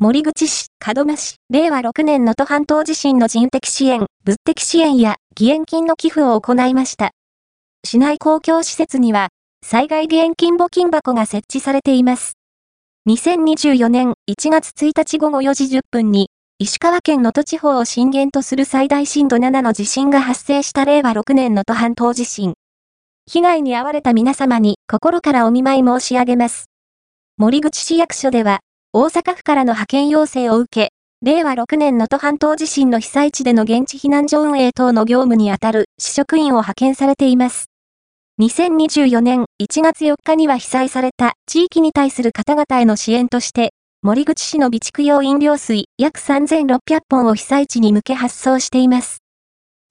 森口市、門真市、令和6年能登半島地震の人的支援、物的支援や義援金の寄付を行いました。市内公共施設には、災害義援金募金箱が設置されています。2024年1月1日午後4時10分に、石川県能登地方を震源とする最大震度7の地震が発生した令和6年能登半島地震。被害に遭われた皆様に心からお見舞い申し上げます。森口市役所では、大阪府からの派遣要請を受け、令和6年能登半島地震の被災地での現地避難所運営等の業務にあたる市職員を派遣されています。2024年1月4日には被災された地域に対する方々への支援として、森口市の備蓄用飲料水約3600本を被災地に向け発送しています。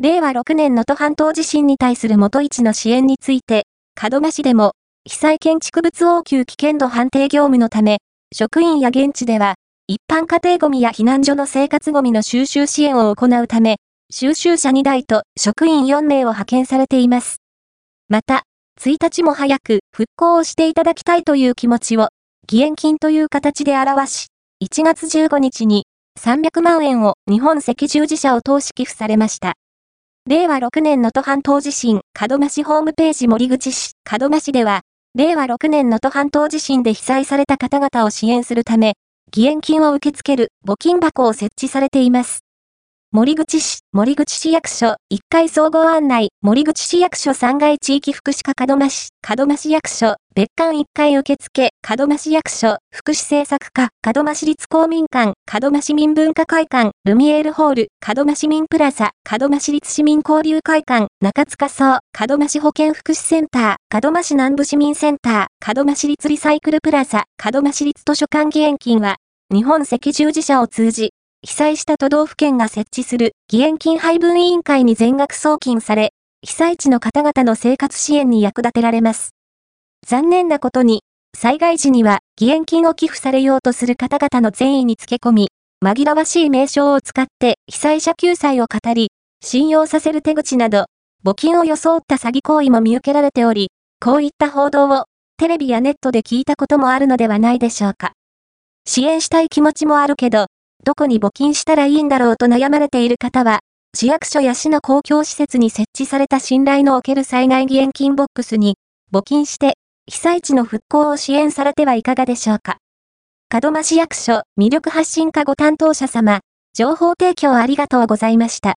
令和6年能登半島地震に対する元市の支援について、門真市でも、被災建築物応急危険度判定業務のため、職員や現地では、一般家庭ゴミや避難所の生活ゴミの収集支援を行うため、収集車2台と職員4名を派遣されています。また、1日も早く復興をしていただきたいという気持ちを、義援金という形で表し、1月15日に300万円を日本赤十字社を通し寄付されました。令和6年能登半島地震、門真市ホームページ森口市、門真市では、令和6年能登半島地震で被災された方々を支援するため、義援金を受け付ける募金箱を設置されています。森口市、森口市役所、1階総合案内、森口市役所3階地域福祉課門真市、門真市役所、別館1階受付、門真市役所、福祉政策課、門真市立公民館、門真市民文化会館、ルミエールホール、門真市民プラザ、門真市立市民交流会館、中塚荘、門真市保健福祉センター、門真市南部市民センター、門真市立リサイクルプラザ、門真市立図書館義援金は、日本赤十字社を通じ、被災した都道府県が設置する義援金配分委員会に全額送金され、被災地の方々の生活支援に役立てられます。残念なことに、災害時には義援金を寄付されようとする方々の善意につけ込み、紛らわしい名称を使って被災者救済を語り、信用させる手口など、募金を装った詐欺行為も見受けられており、こういった報道をテレビやネットで聞いたこともあるのではないでしょうか。支援したい気持ちもあるけど、どこに募金したらいいんだろうと悩まれている方は、市役所や市の公共施設に設置された信頼のおける災害義援金ボックスに、募金して、被災地の復興を支援されてはいかがでしょうか。門真市役所魅力発信課ご担当者様、情報提供ありがとうございました。